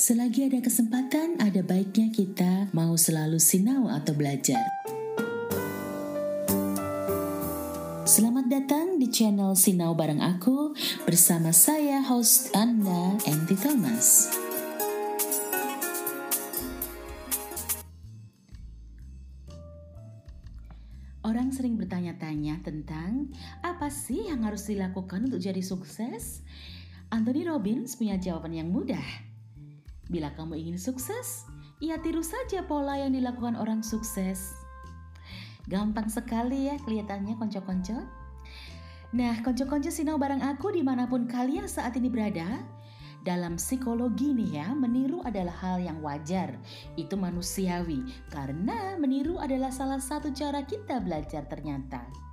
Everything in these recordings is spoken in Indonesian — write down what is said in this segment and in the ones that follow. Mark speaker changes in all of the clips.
Speaker 1: Selagi ada kesempatan, ada baiknya kita mau selalu sinau atau belajar. Selamat datang di channel Sinau Bareng Aku bersama saya host Anda, Enti Thomas. Orang sering bertanya-tanya tentang apa sih yang harus dilakukan untuk jadi sukses? Anthony Robbins punya jawaban yang mudah. Bila kamu ingin sukses, ya tiru saja pola yang dilakukan orang sukses. Gampang sekali ya kelihatannya konco-konco. Nah, konco-konco sinau barang aku di mana pun kalian saat ini berada, dalam psikologi nih ya, meniru adalah hal yang wajar. Itu manusiawi karena meniru adalah salah satu cara kita belajar ternyata.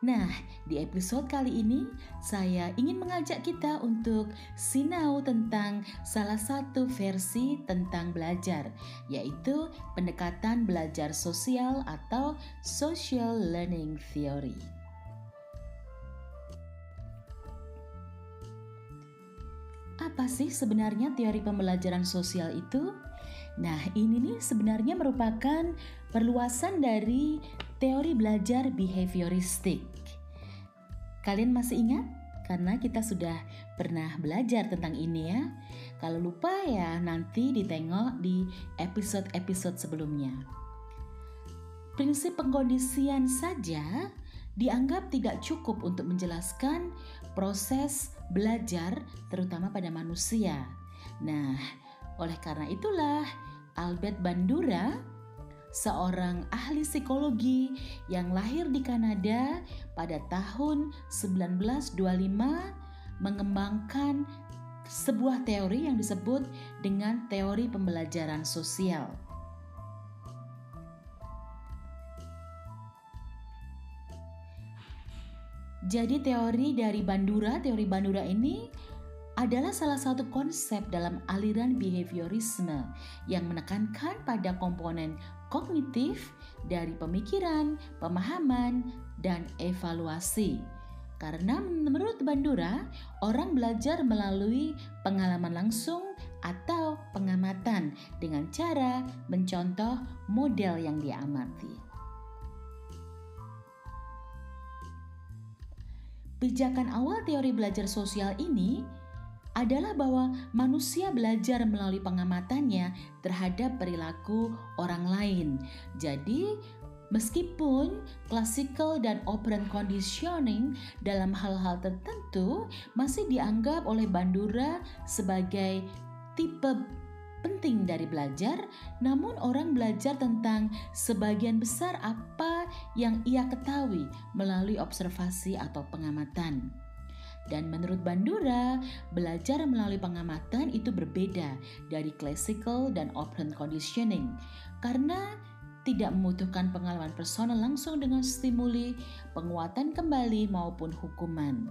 Speaker 1: Nah, di episode kali ini saya ingin mengajak kita untuk sinau tentang salah satu versi tentang belajar, yaitu pendekatan belajar sosial atau social learning theory. Apa sih sebenarnya teori pembelajaran sosial itu? Nah, ini nih sebenarnya merupakan perluasan dari teori belajar behavioristik. Kalian masih ingat? Karena kita sudah pernah belajar tentang ini ya. Kalau lupa ya nanti ditengok di episode-episode sebelumnya. Prinsip pengkondisian saja dianggap tidak cukup untuk menjelaskan proses belajar terutama pada manusia. Nah, oleh karena itulah Albert Bandura seorang ahli psikologi yang lahir di Kanada pada tahun 1925 mengembangkan sebuah teori yang disebut dengan teori pembelajaran sosial. Jadi teori dari Bandura, teori Bandura ini adalah salah satu konsep dalam aliran behaviorisme yang menekankan pada komponen kognitif dari pemikiran, pemahaman, dan evaluasi. Karena menurut Bandura, orang belajar melalui pengalaman langsung atau pengamatan dengan cara mencontoh model yang diamati. Pijakan awal teori belajar sosial ini adalah bahwa manusia belajar melalui pengamatannya terhadap perilaku orang lain. Jadi, meskipun classical dan operant conditioning dalam hal-hal tertentu masih dianggap oleh Bandura sebagai tipe penting dari belajar, namun orang belajar tentang sebagian besar apa yang ia ketahui melalui observasi atau pengamatan. Dan menurut Bandura, belajar melalui pengamatan itu berbeda dari classical dan operant conditioning karena tidak membutuhkan pengalaman personal langsung dengan stimuli, penguatan kembali maupun hukuman.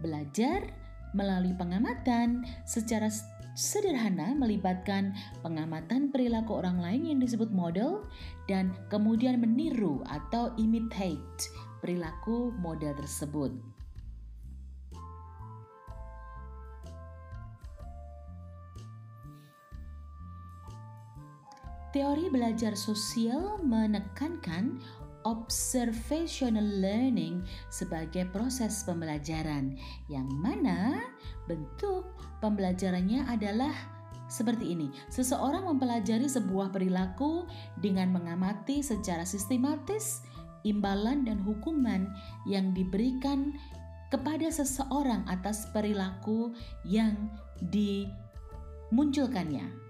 Speaker 1: Belajar melalui pengamatan secara sederhana melibatkan pengamatan perilaku orang lain yang disebut model dan kemudian meniru atau imitate perilaku model tersebut. Teori belajar sosial menekankan observational learning sebagai proses pembelajaran yang mana bentuk pembelajarannya adalah seperti ini. Seseorang mempelajari sebuah perilaku dengan mengamati secara sistematis imbalan dan hukuman yang diberikan kepada seseorang atas perilaku yang dimunculkannya.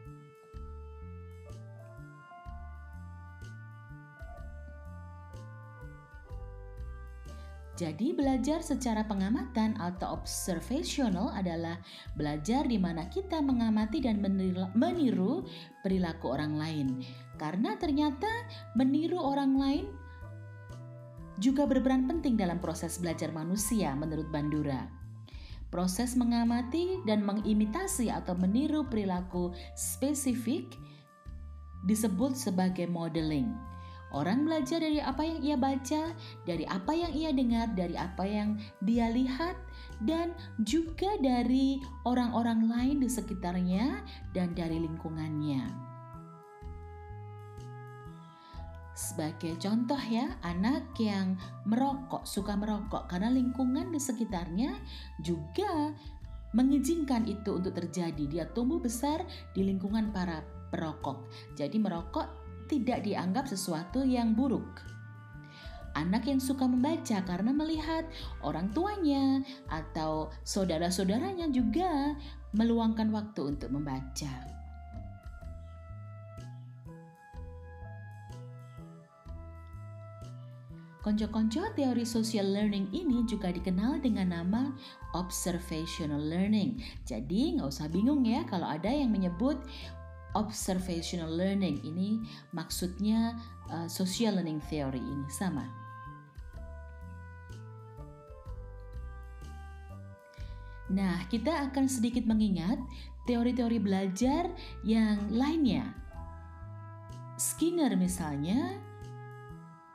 Speaker 1: Jadi belajar secara pengamatan atau observational adalah belajar di mana kita mengamati dan meniru perilaku orang lain. Karena ternyata meniru orang lain juga berperan penting dalam proses belajar manusia menurut Bandura. Proses mengamati dan mengimitasi atau meniru perilaku spesifik disebut sebagai modeling. Orang belajar dari apa yang ia baca, dari apa yang ia dengar, dari apa yang dia lihat, dan juga dari orang-orang lain di sekitarnya dan dari lingkungannya. Sebagai contoh ya, anak yang merokok, suka merokok karena lingkungan di sekitarnya juga mengizinkan itu untuk terjadi. Dia tumbuh besar di lingkungan para perokok. Jadi merokok tidak dianggap sesuatu yang buruk. Anak yang suka membaca karena melihat orang tuanya atau saudara-saudaranya juga meluangkan waktu untuk membaca. Konco-konco teori social learning ini juga dikenal dengan nama observational learning. Jadi nggak usah bingung ya kalau ada yang menyebut observational learning ini maksudnya uh, social learning theory ini sama. Nah, kita akan sedikit mengingat teori-teori belajar yang lainnya. Skinner misalnya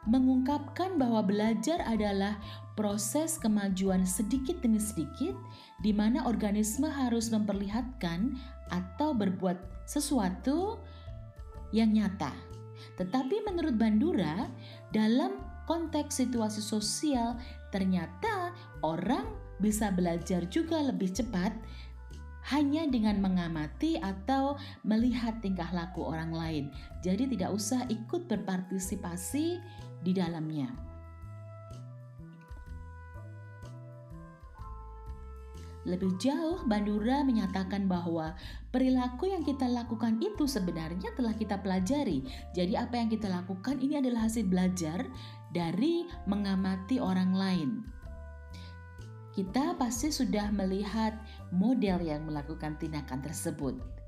Speaker 1: mengungkapkan bahwa belajar adalah proses kemajuan sedikit demi sedikit di mana organisme harus memperlihatkan atau berbuat sesuatu yang nyata. Tetapi menurut Bandura, dalam konteks situasi sosial ternyata orang bisa belajar juga lebih cepat hanya dengan mengamati atau melihat tingkah laku orang lain. Jadi tidak usah ikut berpartisipasi di dalamnya. Lebih jauh, Bandura menyatakan bahwa perilaku yang kita lakukan itu sebenarnya telah kita pelajari. Jadi, apa yang kita lakukan ini adalah hasil belajar dari mengamati orang lain. Kita pasti sudah melihat model yang melakukan tindakan tersebut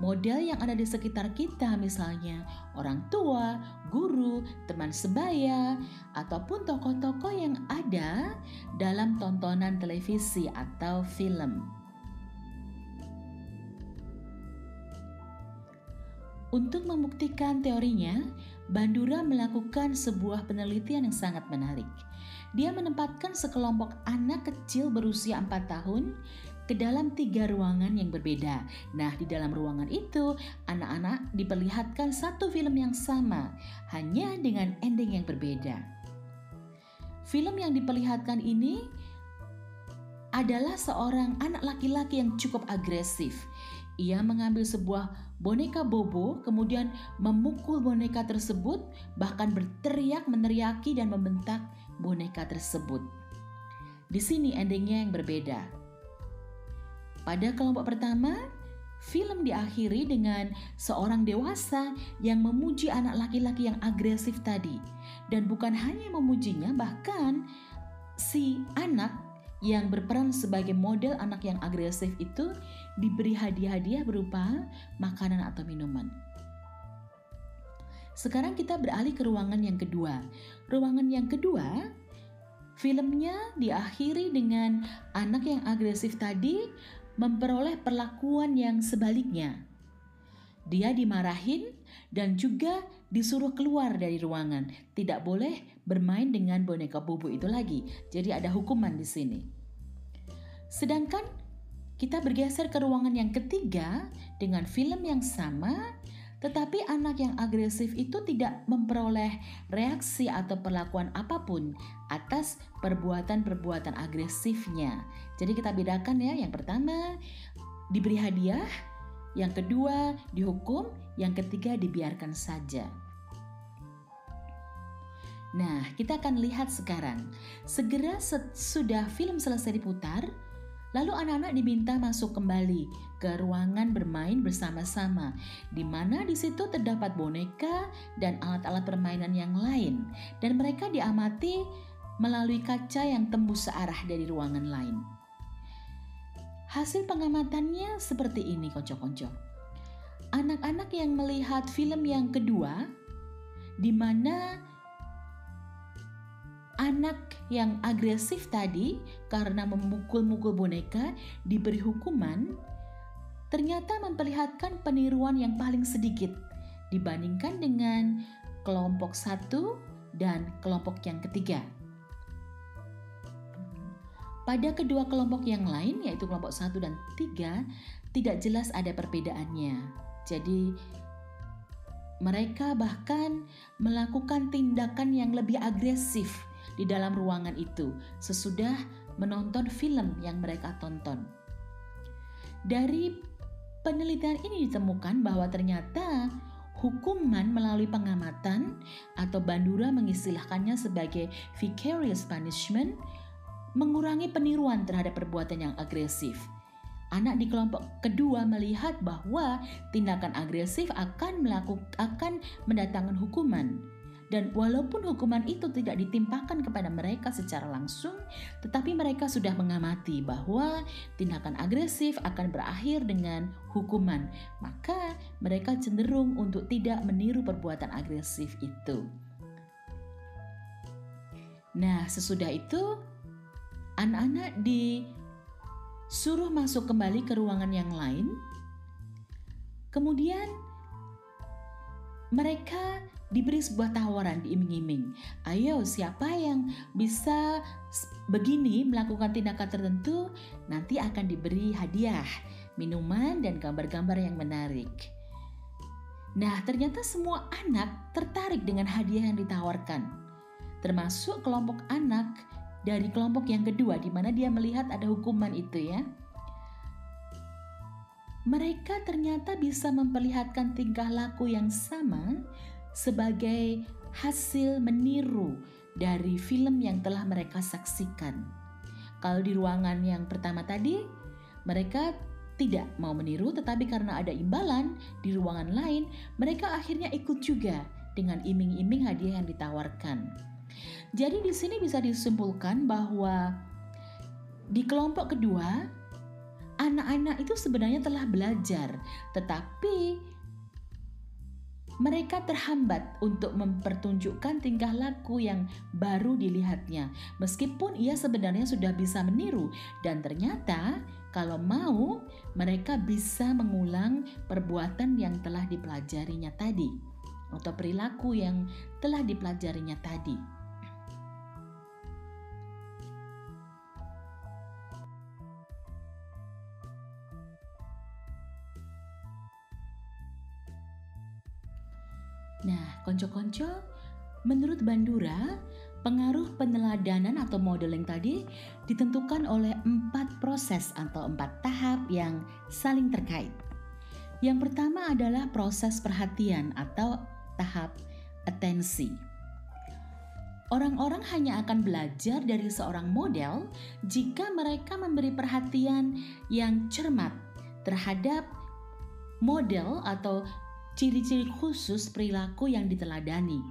Speaker 1: model yang ada di sekitar kita, misalnya orang tua, guru, teman sebaya, ataupun tokoh-tokoh yang ada dalam tontonan televisi atau film. Untuk membuktikan teorinya, Bandura melakukan sebuah penelitian yang sangat menarik. Dia menempatkan sekelompok anak kecil berusia 4 tahun ke dalam tiga ruangan yang berbeda. Nah, di dalam ruangan itu, anak-anak diperlihatkan satu film yang sama, hanya dengan ending yang berbeda. Film yang diperlihatkan ini adalah seorang anak laki-laki yang cukup agresif. Ia mengambil sebuah boneka bobo, kemudian memukul boneka tersebut, bahkan berteriak, meneriaki, dan membentak boneka tersebut. Di sini endingnya yang berbeda. Pada kelompok pertama, film diakhiri dengan seorang dewasa yang memuji anak laki-laki yang agresif tadi. Dan bukan hanya memujinya, bahkan si anak yang berperan sebagai model anak yang agresif itu diberi hadiah-hadiah berupa makanan atau minuman. Sekarang kita beralih ke ruangan yang kedua. Ruangan yang kedua, filmnya diakhiri dengan anak yang agresif tadi memperoleh perlakuan yang sebaliknya. Dia dimarahin dan juga disuruh keluar dari ruangan. Tidak boleh bermain dengan boneka bubu itu lagi. Jadi ada hukuman di sini. Sedangkan kita bergeser ke ruangan yang ketiga dengan film yang sama tetapi anak yang agresif itu tidak memperoleh reaksi atau perlakuan apa pun atas perbuatan-perbuatan agresifnya. Jadi kita bedakan ya, yang pertama diberi hadiah, yang kedua dihukum, yang ketiga dibiarkan saja. Nah, kita akan lihat sekarang. Segera sudah film selesai diputar, Lalu anak-anak diminta masuk kembali ke ruangan bermain bersama-sama, di mana di situ terdapat boneka dan alat-alat permainan yang lain, dan mereka diamati melalui kaca yang tembus searah dari ruangan lain. Hasil pengamatannya seperti ini, konco-konco. Anak-anak yang melihat film yang kedua, di mana anak yang agresif tadi karena memukul-mukul boneka diberi hukuman ternyata memperlihatkan peniruan yang paling sedikit dibandingkan dengan kelompok satu dan kelompok yang ketiga. Pada kedua kelompok yang lain, yaitu kelompok satu dan tiga, tidak jelas ada perbedaannya. Jadi, mereka bahkan melakukan tindakan yang lebih agresif di dalam ruangan itu sesudah menonton film yang mereka tonton. Dari penelitian ini ditemukan bahwa ternyata hukuman melalui pengamatan atau Bandura mengistilahkannya sebagai vicarious punishment mengurangi peniruan terhadap perbuatan yang agresif. Anak di kelompok kedua melihat bahwa tindakan agresif akan melakukan akan mendatangkan hukuman. Dan walaupun hukuman itu tidak ditimpakan kepada mereka secara langsung, tetapi mereka sudah mengamati bahwa tindakan agresif akan berakhir dengan hukuman. Maka mereka cenderung untuk tidak meniru perbuatan agresif itu. Nah, sesudah itu anak-anak disuruh masuk kembali ke ruangan yang lain. Kemudian mereka diberi sebuah tawaran diiming-iming. Ayo, siapa yang bisa begini melakukan tindakan tertentu, nanti akan diberi hadiah, minuman, dan gambar-gambar yang menarik. Nah, ternyata semua anak tertarik dengan hadiah yang ditawarkan, termasuk kelompok anak dari kelompok yang kedua di mana dia melihat ada hukuman itu ya. Mereka ternyata bisa memperlihatkan tingkah laku yang sama sebagai hasil meniru dari film yang telah mereka saksikan. Kalau di ruangan yang pertama tadi, mereka tidak mau meniru, tetapi karena ada imbalan di ruangan lain, mereka akhirnya ikut juga dengan iming-iming hadiah yang ditawarkan. Jadi di sini bisa disimpulkan bahwa di kelompok kedua anak-anak itu sebenarnya telah belajar, tetapi mereka terhambat untuk mempertunjukkan tingkah laku yang baru dilihatnya, meskipun ia sebenarnya sudah bisa meniru, dan ternyata kalau mau, mereka bisa mengulang perbuatan yang telah dipelajarinya tadi, atau perilaku yang telah dipelajarinya tadi. Konco-konco, menurut Bandura, pengaruh peneladanan atau modeling tadi ditentukan oleh empat proses atau empat tahap yang saling terkait. Yang pertama adalah proses perhatian atau tahap atensi. Orang-orang hanya akan belajar dari seorang model jika mereka memberi perhatian yang cermat terhadap model atau ciri-ciri khusus perilaku yang diteladani.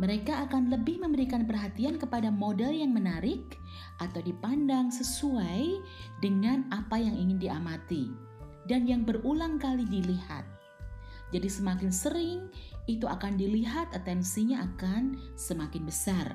Speaker 1: Mereka akan lebih memberikan perhatian kepada model yang menarik atau dipandang sesuai dengan apa yang ingin diamati dan yang berulang kali dilihat. Jadi semakin sering itu akan dilihat, atensinya akan semakin besar.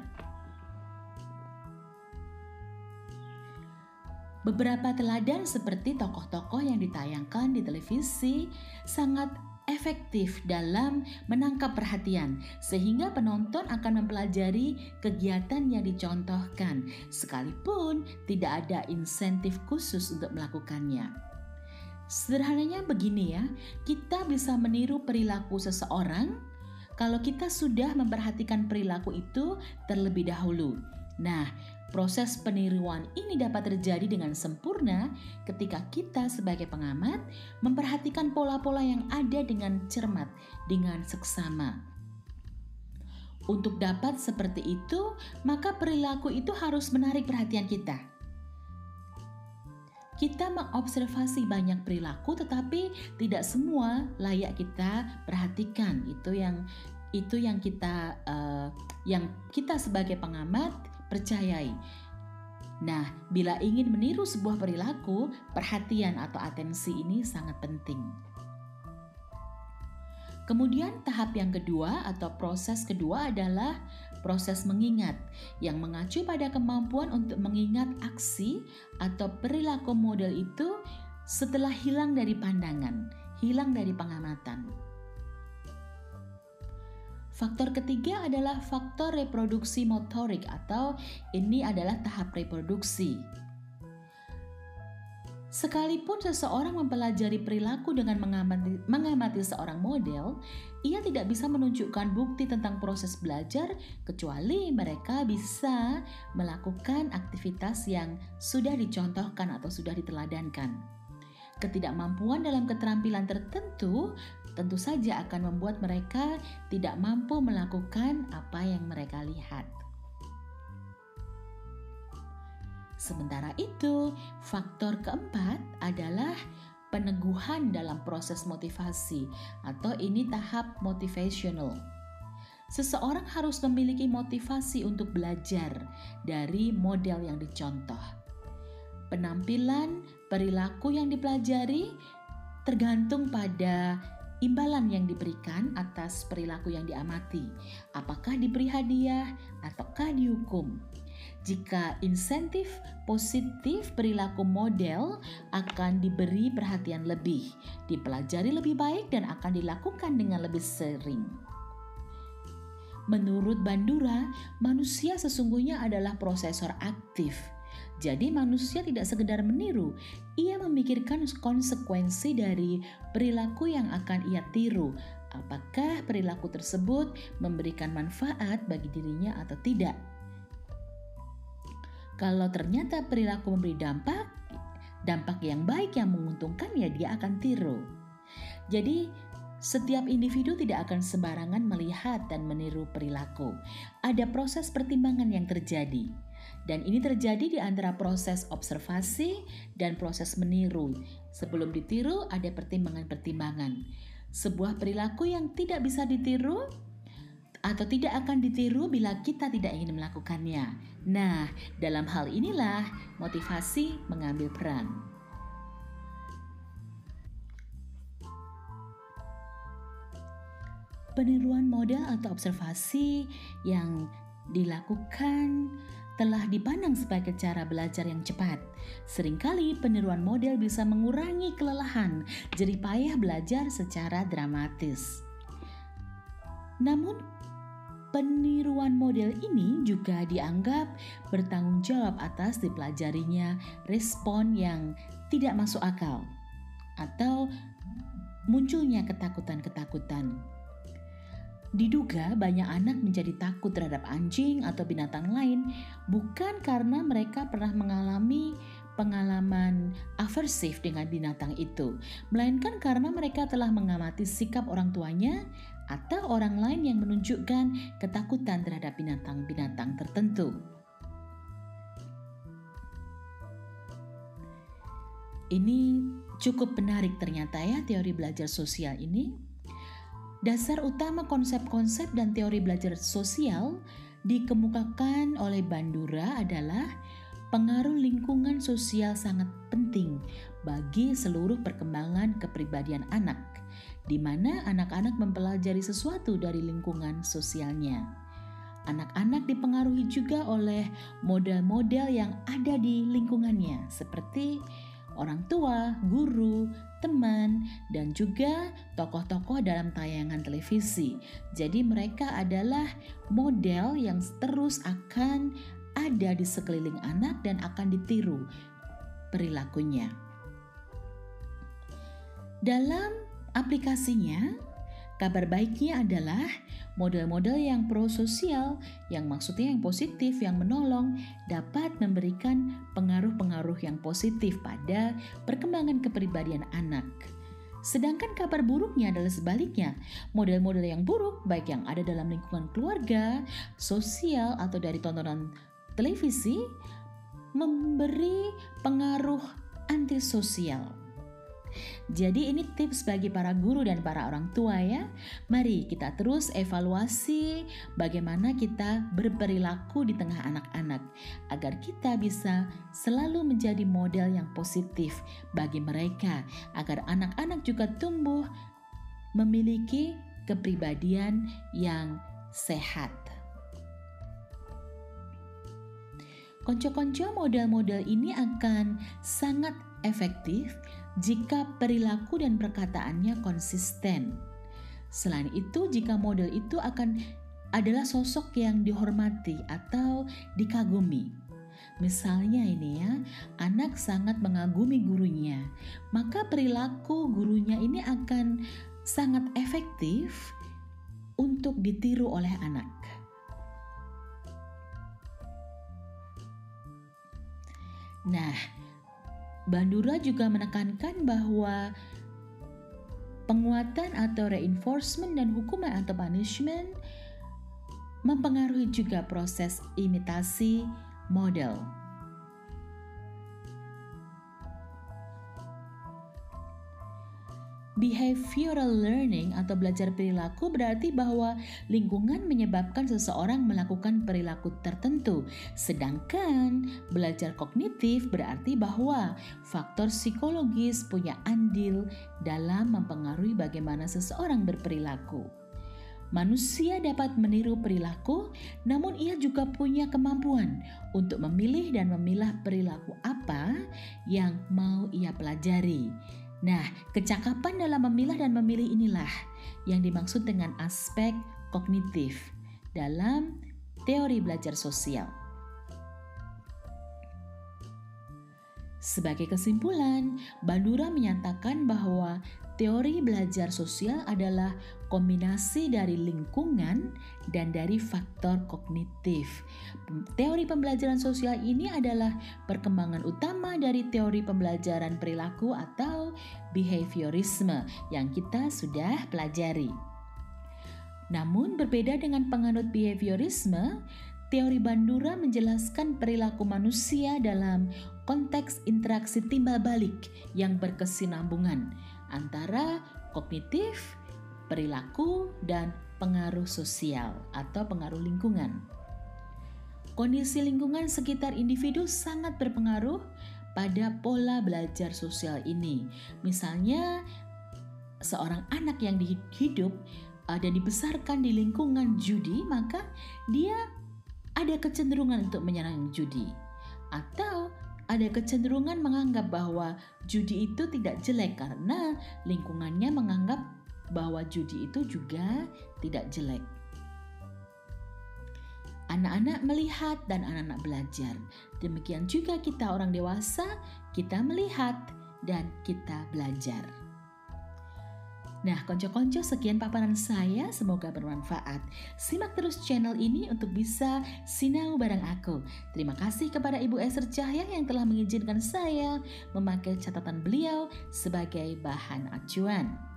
Speaker 1: Beberapa teladan seperti tokoh-tokoh yang ditayangkan di televisi sangat efektif dalam menangkap perhatian, sehingga penonton akan mempelajari kegiatan yang dicontohkan, sekalipun tidak ada insentif khusus untuk melakukannya. Sederhananya begini ya, kita bisa meniru perilaku seseorang kalau kita sudah memperhatikan perilaku itu terlebih dahulu. Nah, Proses peniruan ini dapat terjadi dengan sempurna ketika kita sebagai pengamat memperhatikan pola-pola yang ada dengan cermat, dengan seksama. Untuk dapat seperti itu, maka perilaku itu harus menarik perhatian kita. Kita mengobservasi banyak perilaku, tetapi tidak semua layak kita perhatikan. Itu yang itu yang kita uh, yang kita sebagai pengamat percayai. Nah, bila ingin meniru sebuah perilaku, perhatian atau atensi ini sangat penting. Kemudian, tahap yang kedua atau proses kedua adalah proses mengingat, yang mengacu pada kemampuan untuk mengingat aksi atau perilaku model itu setelah hilang dari pandangan, hilang dari pengamatan. Faktor ketiga adalah faktor reproduksi motorik atau ini adalah tahap reproduksi. Sekalipun seseorang mempelajari perilaku dengan mengamati, mengamati seorang model, ia tidak bisa menunjukkan bukti tentang proses belajar kecuali mereka bisa melakukan aktivitas yang sudah dicontohkan atau sudah diteladankan. Ketidakmampuan dalam keterampilan tertentu tentu saja akan membuat mereka tidak mampu melakukan apa yang mereka lihat. Sementara itu, faktor keempat adalah peneguhan dalam proses motivasi, atau ini tahap motivational. Seseorang harus memiliki motivasi untuk belajar dari model yang dicontoh. Penampilan, perilaku yang dipelajari tergantung pada imbalan yang diberikan atas perilaku yang diamati. Apakah diberi hadiah ataukah dihukum? Jika insentif positif perilaku model akan diberi perhatian lebih, dipelajari lebih baik dan akan dilakukan dengan lebih sering. Menurut Bandura, manusia sesungguhnya adalah prosesor aktif. Jadi manusia tidak sekedar meniru, ia memikirkan konsekuensi dari perilaku yang akan ia tiru. Apakah perilaku tersebut memberikan manfaat bagi dirinya atau tidak? Kalau ternyata perilaku memberi dampak, dampak yang baik yang menguntungkan ya dia akan tiru. Jadi setiap individu tidak akan sembarangan melihat dan meniru perilaku. Ada proses pertimbangan yang terjadi. Dan ini terjadi di antara proses observasi dan proses meniru. Sebelum ditiru ada pertimbangan-pertimbangan. Sebuah perilaku yang tidak bisa ditiru atau tidak akan ditiru bila kita tidak ingin melakukannya. Nah, dalam hal inilah motivasi mengambil peran. Peniruan model atau observasi yang dilakukan telah dipandang sebagai cara belajar yang cepat. Seringkali peniruan model bisa mengurangi kelelahan, jadi payah belajar secara dramatis. Namun Peniruan model ini juga dianggap bertanggung jawab atas dipelajarinya respon yang tidak masuk akal atau munculnya ketakutan-ketakutan. Diduga banyak anak menjadi takut terhadap anjing atau binatang lain bukan karena mereka pernah mengalami pengalaman aversif dengan binatang itu, melainkan karena mereka telah mengamati sikap orang tuanya atau orang lain yang menunjukkan ketakutan terhadap binatang-binatang tertentu. Ini cukup menarik ternyata ya teori belajar sosial ini. Dasar utama konsep-konsep dan teori belajar sosial dikemukakan oleh Bandura adalah pengaruh lingkungan sosial sangat penting bagi seluruh perkembangan kepribadian anak di mana anak-anak mempelajari sesuatu dari lingkungan sosialnya. Anak-anak dipengaruhi juga oleh model-model yang ada di lingkungannya, seperti orang tua, guru, teman, dan juga tokoh-tokoh dalam tayangan televisi. Jadi, mereka adalah model yang terus akan ada di sekeliling anak dan akan ditiru perilakunya. Dalam Aplikasinya, kabar baiknya adalah model-model yang prososial, yang maksudnya yang positif, yang menolong, dapat memberikan pengaruh-pengaruh yang positif pada perkembangan kepribadian anak. Sedangkan kabar buruknya adalah sebaliknya, model-model yang buruk, baik yang ada dalam lingkungan keluarga, sosial, atau dari tontonan televisi, memberi pengaruh antisosial jadi ini tips bagi para guru dan para orang tua ya. Mari kita terus evaluasi bagaimana kita berperilaku di tengah anak-anak agar kita bisa selalu menjadi model yang positif bagi mereka agar anak-anak juga tumbuh memiliki kepribadian yang sehat. Konco-konco model-model ini akan sangat efektif jika perilaku dan perkataannya konsisten. Selain itu, jika model itu akan adalah sosok yang dihormati atau dikagumi. Misalnya ini ya, anak sangat mengagumi gurunya, maka perilaku gurunya ini akan sangat efektif untuk ditiru oleh anak. Nah, Bandura juga menekankan bahwa penguatan atau reinforcement dan hukuman atau punishment mempengaruhi juga proses imitasi model. Behavioral learning atau belajar perilaku berarti bahwa lingkungan menyebabkan seseorang melakukan perilaku tertentu. Sedangkan belajar kognitif berarti bahwa faktor psikologis punya andil dalam mempengaruhi bagaimana seseorang berperilaku. Manusia dapat meniru perilaku, namun ia juga punya kemampuan untuk memilih dan memilah perilaku apa yang mau ia pelajari. Nah, kecakapan dalam memilah dan memilih inilah yang dimaksud dengan aspek kognitif dalam teori belajar sosial. Sebagai kesimpulan, Bandura menyatakan bahwa Teori belajar sosial adalah kombinasi dari lingkungan dan dari faktor kognitif. Teori pembelajaran sosial ini adalah perkembangan utama dari teori pembelajaran perilaku atau behaviorisme yang kita sudah pelajari. Namun berbeda dengan penganut behaviorisme, teori Bandura menjelaskan perilaku manusia dalam konteks interaksi timbal balik yang berkesinambungan antara kognitif, perilaku, dan pengaruh sosial atau pengaruh lingkungan. Kondisi lingkungan sekitar individu sangat berpengaruh pada pola belajar sosial ini. Misalnya, seorang anak yang hidup uh, dan dibesarkan di lingkungan judi, maka dia ada kecenderungan untuk menyerang judi. Atau ada kecenderungan menganggap bahwa judi itu tidak jelek karena lingkungannya menganggap bahwa judi itu juga tidak jelek. Anak-anak melihat dan anak-anak belajar. Demikian juga kita orang dewasa, kita melihat dan kita belajar. Nah, konco-konco sekian paparan saya, semoga bermanfaat. Simak terus channel ini untuk bisa sinau bareng aku. Terima kasih kepada Ibu Esther Cahya yang telah mengizinkan saya memakai catatan beliau sebagai bahan acuan.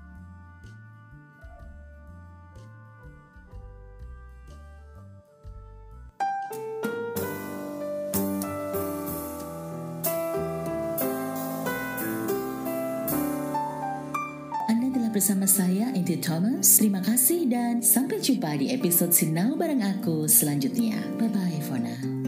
Speaker 1: Bersama saya Inti Thomas. Terima kasih dan sampai jumpa di episode Sinau bareng aku selanjutnya. Bye bye for now.